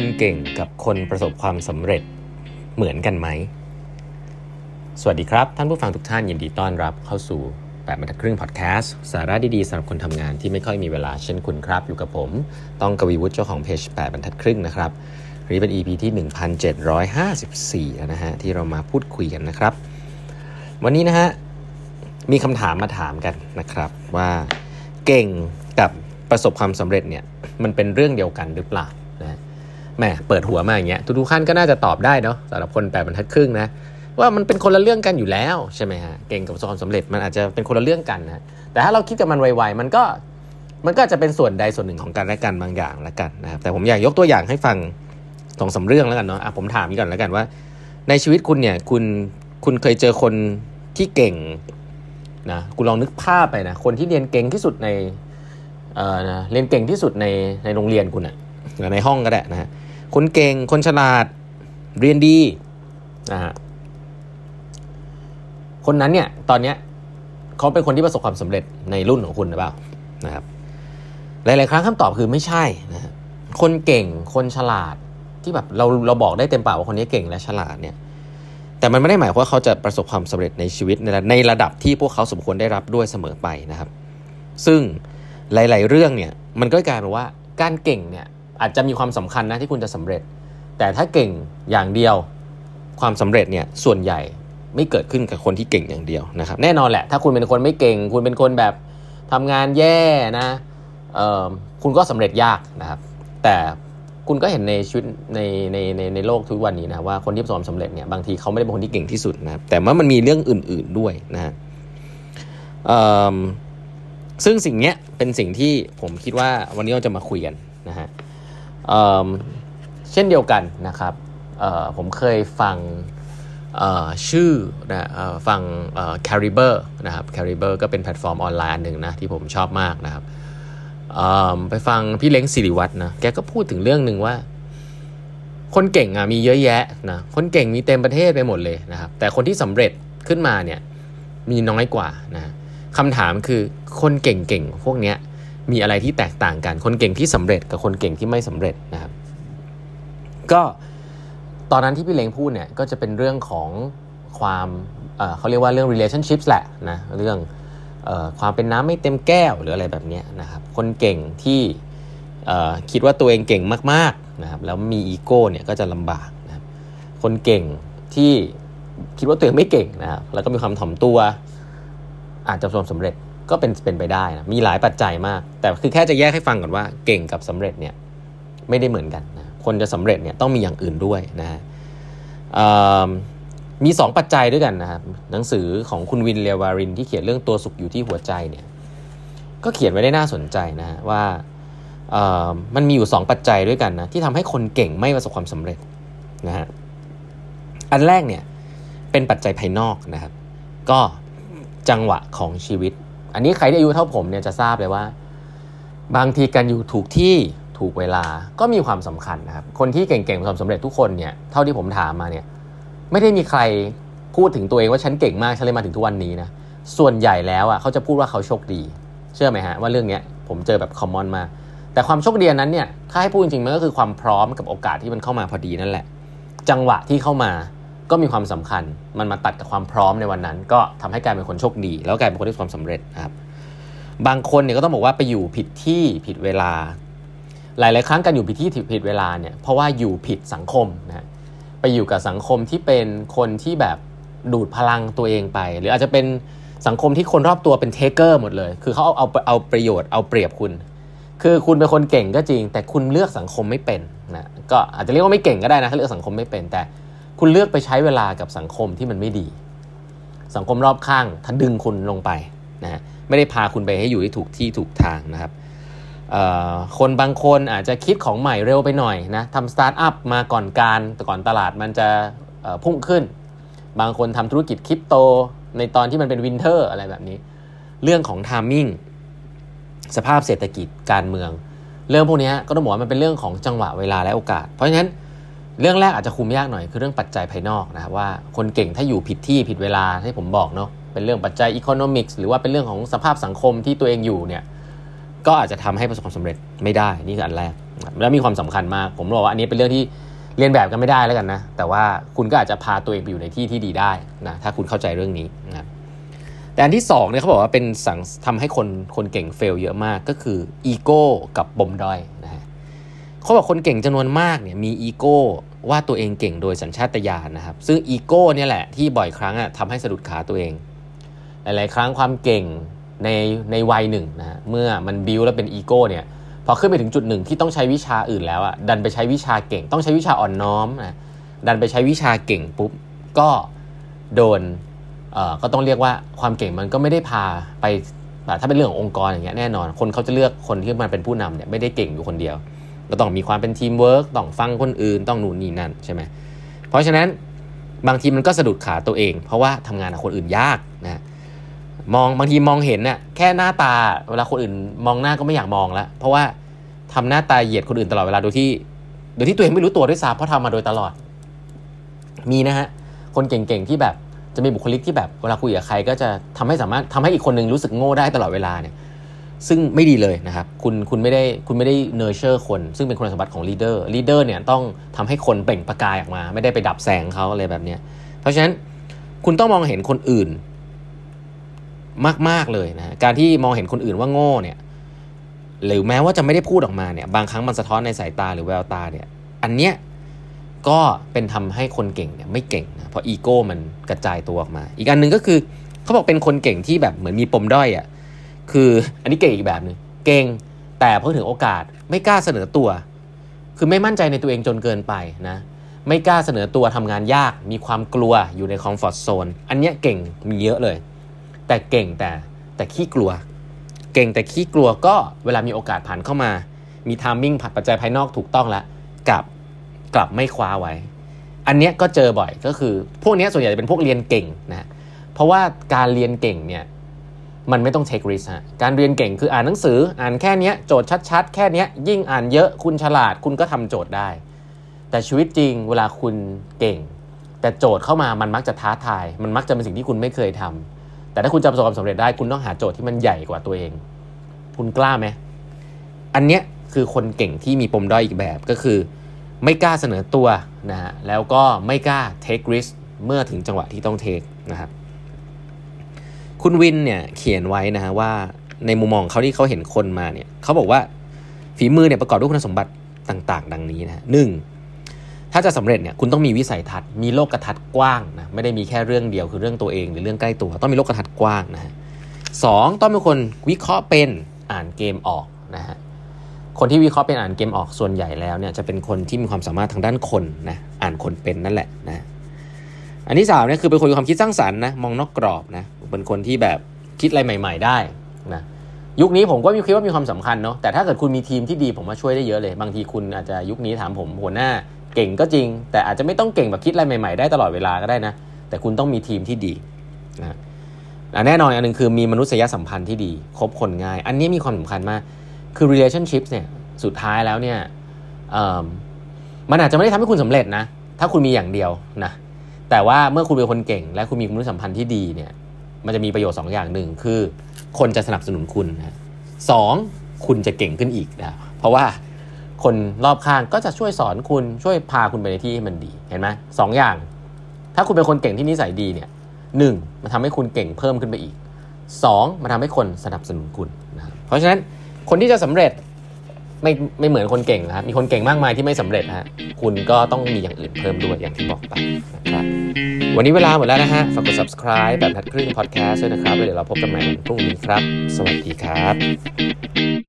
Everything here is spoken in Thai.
คนเก่งกับคนประสบความสำเร็จเหมือนกันไหม สวัสดีครับ ท่านผู้ฟังทุกท่านยินดีต้อนรับเข้าสู่แบบบรรทัดครึ่งพอดแคสต์สาระดีๆสำหรับคนทำงานที่ไม่ค่อยมีเวลาเช่นคุณครับ อยู่กับผม ต้องกวีวุฒิเจ้าของเพจ8บรรทัดครึ่งนะครับนี่เป็น EP ที่ 1754 แล้วนะฮะ ที่เรามาพูดคุยกันนะครับ วันนี้นะฮะ มีคำถามมาถามกันนะครับว่าเก่งกับประสบความสำเร็จเนี่ยมันเป็นเรื่องเดียวกันหรือเปล่า แหมเปิดหัวมาอย่างเงี้ยทุกๆขั้นก็น่าจะตอบได้เนาะสำหรับคนแปดบรรทัดครึ่งนะว่ามันเป็นคนละเรื่องกันอยู่แล้วใช่ไหมฮะเก่งกับประสบความสำเร็จมันอาจจะเป็นคนละเรื่องกันนะแต่ถ้าเราคิดกับมันไวๆมันก็มันก็จะเป็นส่วนใดส่วนหนึ่งของกันและกันบางอย่างแล้วกันนะครับแต่ผมอยากยกตัวอย่างให้ฟังสองสาเรื่องแล้วกันเนาะอะผมถามก่อนแล้วกันว่า ในชีวิตคุณเนี่ยคุณคุณเคยเจอคนที่เก่งนะคุณลองนึกภาพไปนะคนที่เรียนเก่งที่สุดในเอ่อนะเรียนเก่งที่สุดในในโรงเรียนคุณอะในห้องก็ได้นะฮะ คนเก่ง คนฉลาด เรียนดีนะฮะคนนั้นเนี่ยตอนเนี้ยเขาเป็นคนที่ประสบความสำเร็จในรุ่นของคุณหรือเปล่านะครับหลาย ๆ ครั้งคำตอบคือไม่ใช่นะฮะคนเก่งคนฉลาดที่แบบเราเราบอกได้เต็มปากว่าคนนี้เก่งและฉลาดเนี่ย แต่มันไม่ได้หมายความว่าเขาจะประสบความสำเร็จในชีวิตในในระดับที่พวกเขาสมควรได้รับด้วยเสมอไปนะครับ ซึ่งหลาย ๆ เรื่องเนี่ยมันก็กลายเป็นว่าการเก่งเนี่ย อาจจะมีความสำคัญนะที่คุณจะสำเร็จ แต่ถ้าเก่งอย่างเดียวความสำเร็จเนี่ยส่วนใหญ่ไม่เกิดขึ้นกับคนที่เก่งอย่างเดียวนะครับ แน่นอนแหละ ถ้าคุณเป็นคนไม่เก่ง คุณเป็นคนแบบทำงานแย่นะคุณก็สำเร็จยากนะครับ แต่คุณก็เห็นในชีวิตในในในในโลกทุกวันนี้นะว่าคนที่ประสบความสำเร็จเนี่ยบางทีเขาไม่ได้เป็นคนที่เก่งที่สุดนะครับแต่ว่ามันมีเรื่องอื่น ๆด้วยนะฮะซึ่งสิ่งนี้เป็นสิ่งที่ผมคิดว่าวันนี้เราจะมาคุยกันนะฮะ เเช่นเดียวกันนะครับผมเคยฟังชื่อนะฟัง Cariber นะครับ Cariber ก็เป็นแพลตฟอร์มออนไลน์หนึ่งนะที่ผมชอบมากนะครับไปฟังพี่เล้งสิริวัตรนะแกก็พูดถึงเรื่องหนึ่งว่า คนเก่งอะมีเยอะแยะนะคนเก่งมีเต็มประเทศไปหมดเลยนะครับ แต่คนที่สำเร็จขึ้นมาเนี่ยมีน้อยกว่านะคำถามคือคนเก่งๆพวกเนี้ย มีอะไรที่แตกต่างกัน คนเก่งที่สำเร็จกับคนเก่งที่ไม่สำเร็จนะครับ ก็ตอนนั้นที่พี่เล้งพูดเนี่ยก็จะเป็นเรื่องของความเเขาเรียกว่าเรื่อง relationships แหละนะเรื่องความเป็นน้ำไม่เต็มแก้วหรืออะไรแบบนี้นะครับ คนเก่งที่คิดว่าตัวเองเก่งมากๆนะครับแล้วมีอีโก้เนี่ยก็จะลำบากนะครับคนเก่งที่คิดว่าตัวเองไม่เก่งนะครับแล้วก็มีความถ่อมตัวอาจจะประสบสำเร็จ ก็เป็นเป็นไปได้นะมีหลายปัจจัยมาก แต่คือแค่จะแยกให้ฟังก่อนว่า เก่งกับสำเร็จเนี่ยไม่ได้เหมือนกันนะคนจะสำเร็จเนี่ยต้องมีอย่างอื่นด้วยนะฮะมี 2 ปัจจัยด้วยกันนะครับหนังสือของคุณวินเลวารินที่เขียนเรื่องตัวสุขอยู่ที่หัวใจเนี่ยก็เขียนไว้ได้น่าสนใจนะฮะว่ามันมีอยู่ 2 ปัจจัยด้วยกันนะที่ทำให้คนเก่งไม่ประสบความสำเร็จนะฮะอันแรกเนี่ยเป็นปัจจัยภายนอกนะครับ ก็จังหวะของชีวิต อันนี้ใครที่อายุเท่าผมเนี่ยจะทราบเลยว่า บางทีการอยู่ถูกที่ถูกเวลาก็มีความสำคัญนะครับ คนที่เก่งๆประสบสำเร็จทุกคนเนี่ยเท่าที่ผมถามมาเนี่ยไม่ได้มีใครพูดถึงตัวเองว่าฉันเก่งมากฉันเลยมาถึงทุกวันนี้นะส่วนใหญ่แล้วอะเขาจะพูดว่าเขาโชคดี เชื่อไหมฮะว่าเรื่องนี้ผมเจอแบบคอมมอนมาแต่ความโชคดีนั้นเนี่ยถ้าให้พูดจริงๆมันก็คือความพร้อมกับโอกาสที่มันเข้ามาพอดีนั่นแหละ จังหวะที่เข้ามา ก็มีความสำคัญ มันมาตัดกับความพร้อมในวันนั้น ก็ทำให้กลายเป็นคนโชคดี แล้วกลายเป็นคนที่ความสำเร็จครับ บางคนเนี่ยก็ต้องบอกว่าไปอยู่ผิดที่ผิดเวลา หลาย ๆ ครั้งการอยู่ผิดที่ผิดเวลาเนี่ย เพราะว่าอยู่ผิดสังคมนะไปอยู่กับสังคมที่เป็นคนที่แบบดูดพลังตัวเองไป หรืออาจจะเป็นสังคมที่คนรอบตัวเป็นเทเกอร์หมดเลย คือเขาเอาเอาเอาประโยชน์เอาเปรียบคุณ คือคุณเป็นคนเก่งก็จริง แต่คุณเลือกสังคมไม่เป็นนะ ก็อาจจะเรียกว่าไม่เก่งก็ได้นะถ้าเลือกสังคมไม่เป็น แต่ คุณเลือกไปใช้เวลากับสังคมที่มันไม่ดี สังคมรอบข้างถ้าดึงคุณลงไปนะไม่ได้พาคุณไปให้อยู่ที่ถูกที่ถูกทางนะครับคนบางคนอาจจะคิดของใหม่เร็วไปหน่อยนะทำสตาร์ทอัพมาก่อนกาลแต่ก่อนตลาดมันจะพุ่งขึ้น บางคนทำธุรกิจคริปโตในตอนที่มันเป็น winter อะไรแบบนี้ เรื่องของ timing สภาพเศรษฐกิจการเมือง เรื่องพวกนี้ก็ต้องบอกว่ามันเป็นเรื่องของจังหวะเวลาและโอกาส เพราะฉะนั้น เรื่องแรกอาจจะคุมยากหน่อยคือเรื่องปัจจัยภายนอกนะครับว่าคนเก่งถ้าอยู่ผิดที่ผิดเวลาที่ผมบอกเนาะเป็นเรื่องปัจจัย economics หรือว่าเป็นเรื่องของสภาพสังคมที่ตัวเองอยู่เนี่ยก็อาจจะทำให้ประสบความสำเร็จไม่ได้นี่คืออันแรก แล้วมีความสำคัญมาก ผมบอกว่าอันนี้เป็นเรื่องที่เลียนแบบกันไม่ได้แล้วกันนะแต่ว่าคุณก็อาจจะพาตัวเองไปอยู่ในที่ที่ดีได้นะถ้าคุณเข้าใจเรื่องนี้นะแต่อันที่2เนี่ยเขาบอกว่าเป็นสิ่งทำให้คนคนเก่ง fail เยอะมากก็คืออีโก้กับปมด้อยนะฮะ เขาบอกคนเก่งจำนวนมากเนี่ยมีอีโก้ว่าตัวเองเก่งโดยสัญชาตญาณนะครับ ซึ่งอีโก้เนี่ยแหละที่บ่อยครั้งอะทำให้สะดุดขาตัวเอง หลาย ๆ ครั้งความเก่งในในวัยหนึ่งนะเมื่อมันบิวแล้วเป็นอีโก้เนี่ยพอขึ้นไปถึงจุดหนึ่งที่ต้องใช้วิชาอื่นแล้วอะดันไปใช้วิชาเก่ง ต้องใช้วิชาอ่อนน้อมนะดันไปใช้วิชาเก่งปุ๊บก็โดนเอ่อก็ต้องเรียกว่าความเก่งมันก็ไม่ได้พาไปถ้าเป็นเรื่องขององค์กรอย่างเงี้ยแน่นอน คนเขาจะเลือกคนที่มาเป็นผู้นำเนี่ยไม่ได้เก่งอยู่คนเดียว ก็ต้องมีความเป็นทีมเวิร์กต้องฟังคนอื่นต้องนู่นนี่นั่นใช่ไหมเพราะฉะนั้นบางทีมันก็สะดุดขาตัวเอง เพราะว่าทำงานกับคนอื่นยากนะมองบางทีมองเห็นน่ะแค่หน้าตาเวลาคนอื่นมองหน้าก็ไม่อยากมองแล้วเพราะว่าทำหน้าตาเหยียดคนอื่นตลอดเวลาโดยที่ โดยที่ตัวเองไม่รู้ตัวด้วยซ้ำเพราะทำมาโดยตลอด มีนะฮะคนเก่งๆที่แบบจะมีบุคลิกที่แบบเวลาคุยกับใครก็จะทำให้สามารถทำให้อีกคนนึงรู้สึกโง่ได้ตลอดเวลาเนี่ย ซึ่งไม่ดีเลยนะครับ คุณคุณไม่ได้คุณไม่ได้ nurture คน ซึ่งเป็นคุณสมบัติของ leader leader เนี่ยต้องทำให้คนเปล่งประกายออกมา ไม่ได้ไปดับแสงเขาอะไรแบบเนี้ยเพราะฉะนั้นคุณต้องมองเห็นคนอื่นมาก ๆ เลยนะการที่มองเห็นคนอื่นว่าโง่เนี่ยหรือแม้ว่าจะไม่ได้พูดออกมาเนี่ยบางครั้งมันสะท้อนในสายตาหรือแววตาเนี่ยอันเนี้ยก็เป็นทำให้คนเก่งเนี่ยไม่เก่งนะเพราะอีโก้มันกระจายตัวออกมา อีกอันหนึ่งก็คือเขาบอกเป็นคนเก่งที่แบบเหมือนมีปมด้อยอะ่ะ คืออันนี้เก่งอีกแบบหนึ่งเก่งแต่พอถึงโอกาสไม่กล้าเสนอตัว คือไม่มั่นใจในตัวเองจนเกินไปนะไม่กล้าเสนอตัวทำงานยาก มีความกลัวอยู่ใน comfort zone อันเนี้ยเก่งมีเยอะเลย แต่เก่งแต่แต่ขี้กลัว เก่งแต่ขี้กลัวก็เวลามีโอกาสผ่านเข้ามา มี timing ผัดปัจจัยภายนอกถูกต้องแล้วกับกลับไม่คว้าไว้ อันเนี้ยก็เจอบ่อยก็คือ พวกนี้ส่วนใหญ่จะเป็นพวกเรียนเก่งนะเพราะว่าการเรียนเก่งเนี่ย มันไม่ต้องเทคริสฮะการเรียนเก่งคืออ่านหนังสืออ่านแค่นี้โจทย์ชัด ๆ แค่นี้ยิ่งอ่านเยอะคุณฉลาดคุณก็ทำโจทย์ได้ แต่ชีวิตจริงเวลาคุณเก่ง แต่โจทย์เข้ามามันมักจะท้าทาย มันมักจะเป็นสิ่งที่คุณไม่เคยทำแต่ถ้าคุณจะประสบความสำเร็จได้คุณต้องหาโจทย์ที่มันใหญ่กว่าตัวเอง คุณกล้าไหมอันเนี้ยคือคนเก่งที่มีปมด้อยอีกแบบก็คือ ไม่กล้าเสนอตัวนะฮะแล้วก็ไม่กล้า take risk เมื่อถึงจังหวะที่ต้อง take นะครับ คุณวินเนี่ยเขียนไว้นะฮะว่าในมุมมองเขาที่เขาเห็นคนมาเนี่ยเขาบอกว่าฝีมือเนี่ยประกอบด้วยคุณสมบัติต่าง ๆ ดังนี้นะหนึ่งถ้าจะสำเร็จเนี่ยคุณต้องมีวิสัยทัศน์มีโลกทัศน์กว้างนะไม่ได้มีแค่เรื่องเดียวคือเรื่องตัวเอง หรือเรื่องใกล้ตัว ต้องมีโลกทัศน์กว้างนะฮะสองต้องเป็นคนวิเคราะห์เป็นอ่านเกมออกนะฮะคนที่วิเคราะห์เป็นอ่านเกมออกส่วนใหญ่แล้วเนี่ยจะเป็นคนที่มีความสามารถทางด้านคนนะอ่านคนเป็นนั่นแหละนะอันที่สามเนี่ยคือเป็นคนมีความคิดสร้างสรรค์นะมองนอกกรอบนะ เป็นคนที่แบบคิดอะไรใหม่ ๆ ได้นะยุคนี้ผมก็มีคิดว่ามีความสำคัญเนาะแต่ถ้าเกิดคุณมีทีมที่ดีผมมาช่วยได้เยอะเลย บางทีคุณอาจจะยุคนี้ถามผมหัวหน้าเก่งก็จริง แต่อาจจะไม่ต้องเก่งแบบคิดอะไรใหม่ๆได้ตลอดเวลาก็ได้นะ แต่คุณต้องมีทีมที่ดีนะแน่นอนอันหนึ่งคือมีมนุษยสัมพันธ์ที่ดีคบคนง่าย อันนี้มีความสำคัญมากคือ relationships เนี่ยสุดท้ายแล้วเนี่ยมันอาจจะไม่ได้ทำให้คุณสำเร็จนะ ถ้าคุณมีอย่างเดียวนะแต่ว่าเมื่อคุณเป็นคนเก่ง และคุณมีมนุษยสัมพันธ์ที่ดีเนี่ย มันจะมีประโยชน์2ออย่างหนึ่งคือ คนจะสนับสนุนคุณนะสองคุณจะเก่งขึ้นอีกนะเพราะว่าคนรอบข้างก็จะช่วยสอนคุณช่วยพาคุณไปในที่ให้มันดีเห็นไหมสองอย่าง ถ้าคุณเป็นคนเก่งที่นิสัยดีเนี่ยหนึ่งมันทำให้คุณเก่งเพิ่มขึ้นไปอีกสองมันทำให้คนสนับสนุนคุณนะเพราะฉะนั้นคนที่จะสำเร็จไม่ไม่เหมือนคนเก่งนะครับมีคนเก่งมากมายที่ไม่สำเร็จฮะคุณก็ต้องมีอย่างอื่นเพิ่มด้วยอย่างที่บอกไปนะครับ วันนี้เวลาหมดแล้วนะฮะ ฝากกด subscribe แบบทัดครึ่ง podcast ด้วยนะครับแล้วเดี๋ยวเราพบกันใหม่วันพรุ่งนี้ครับ สวัสดีครับ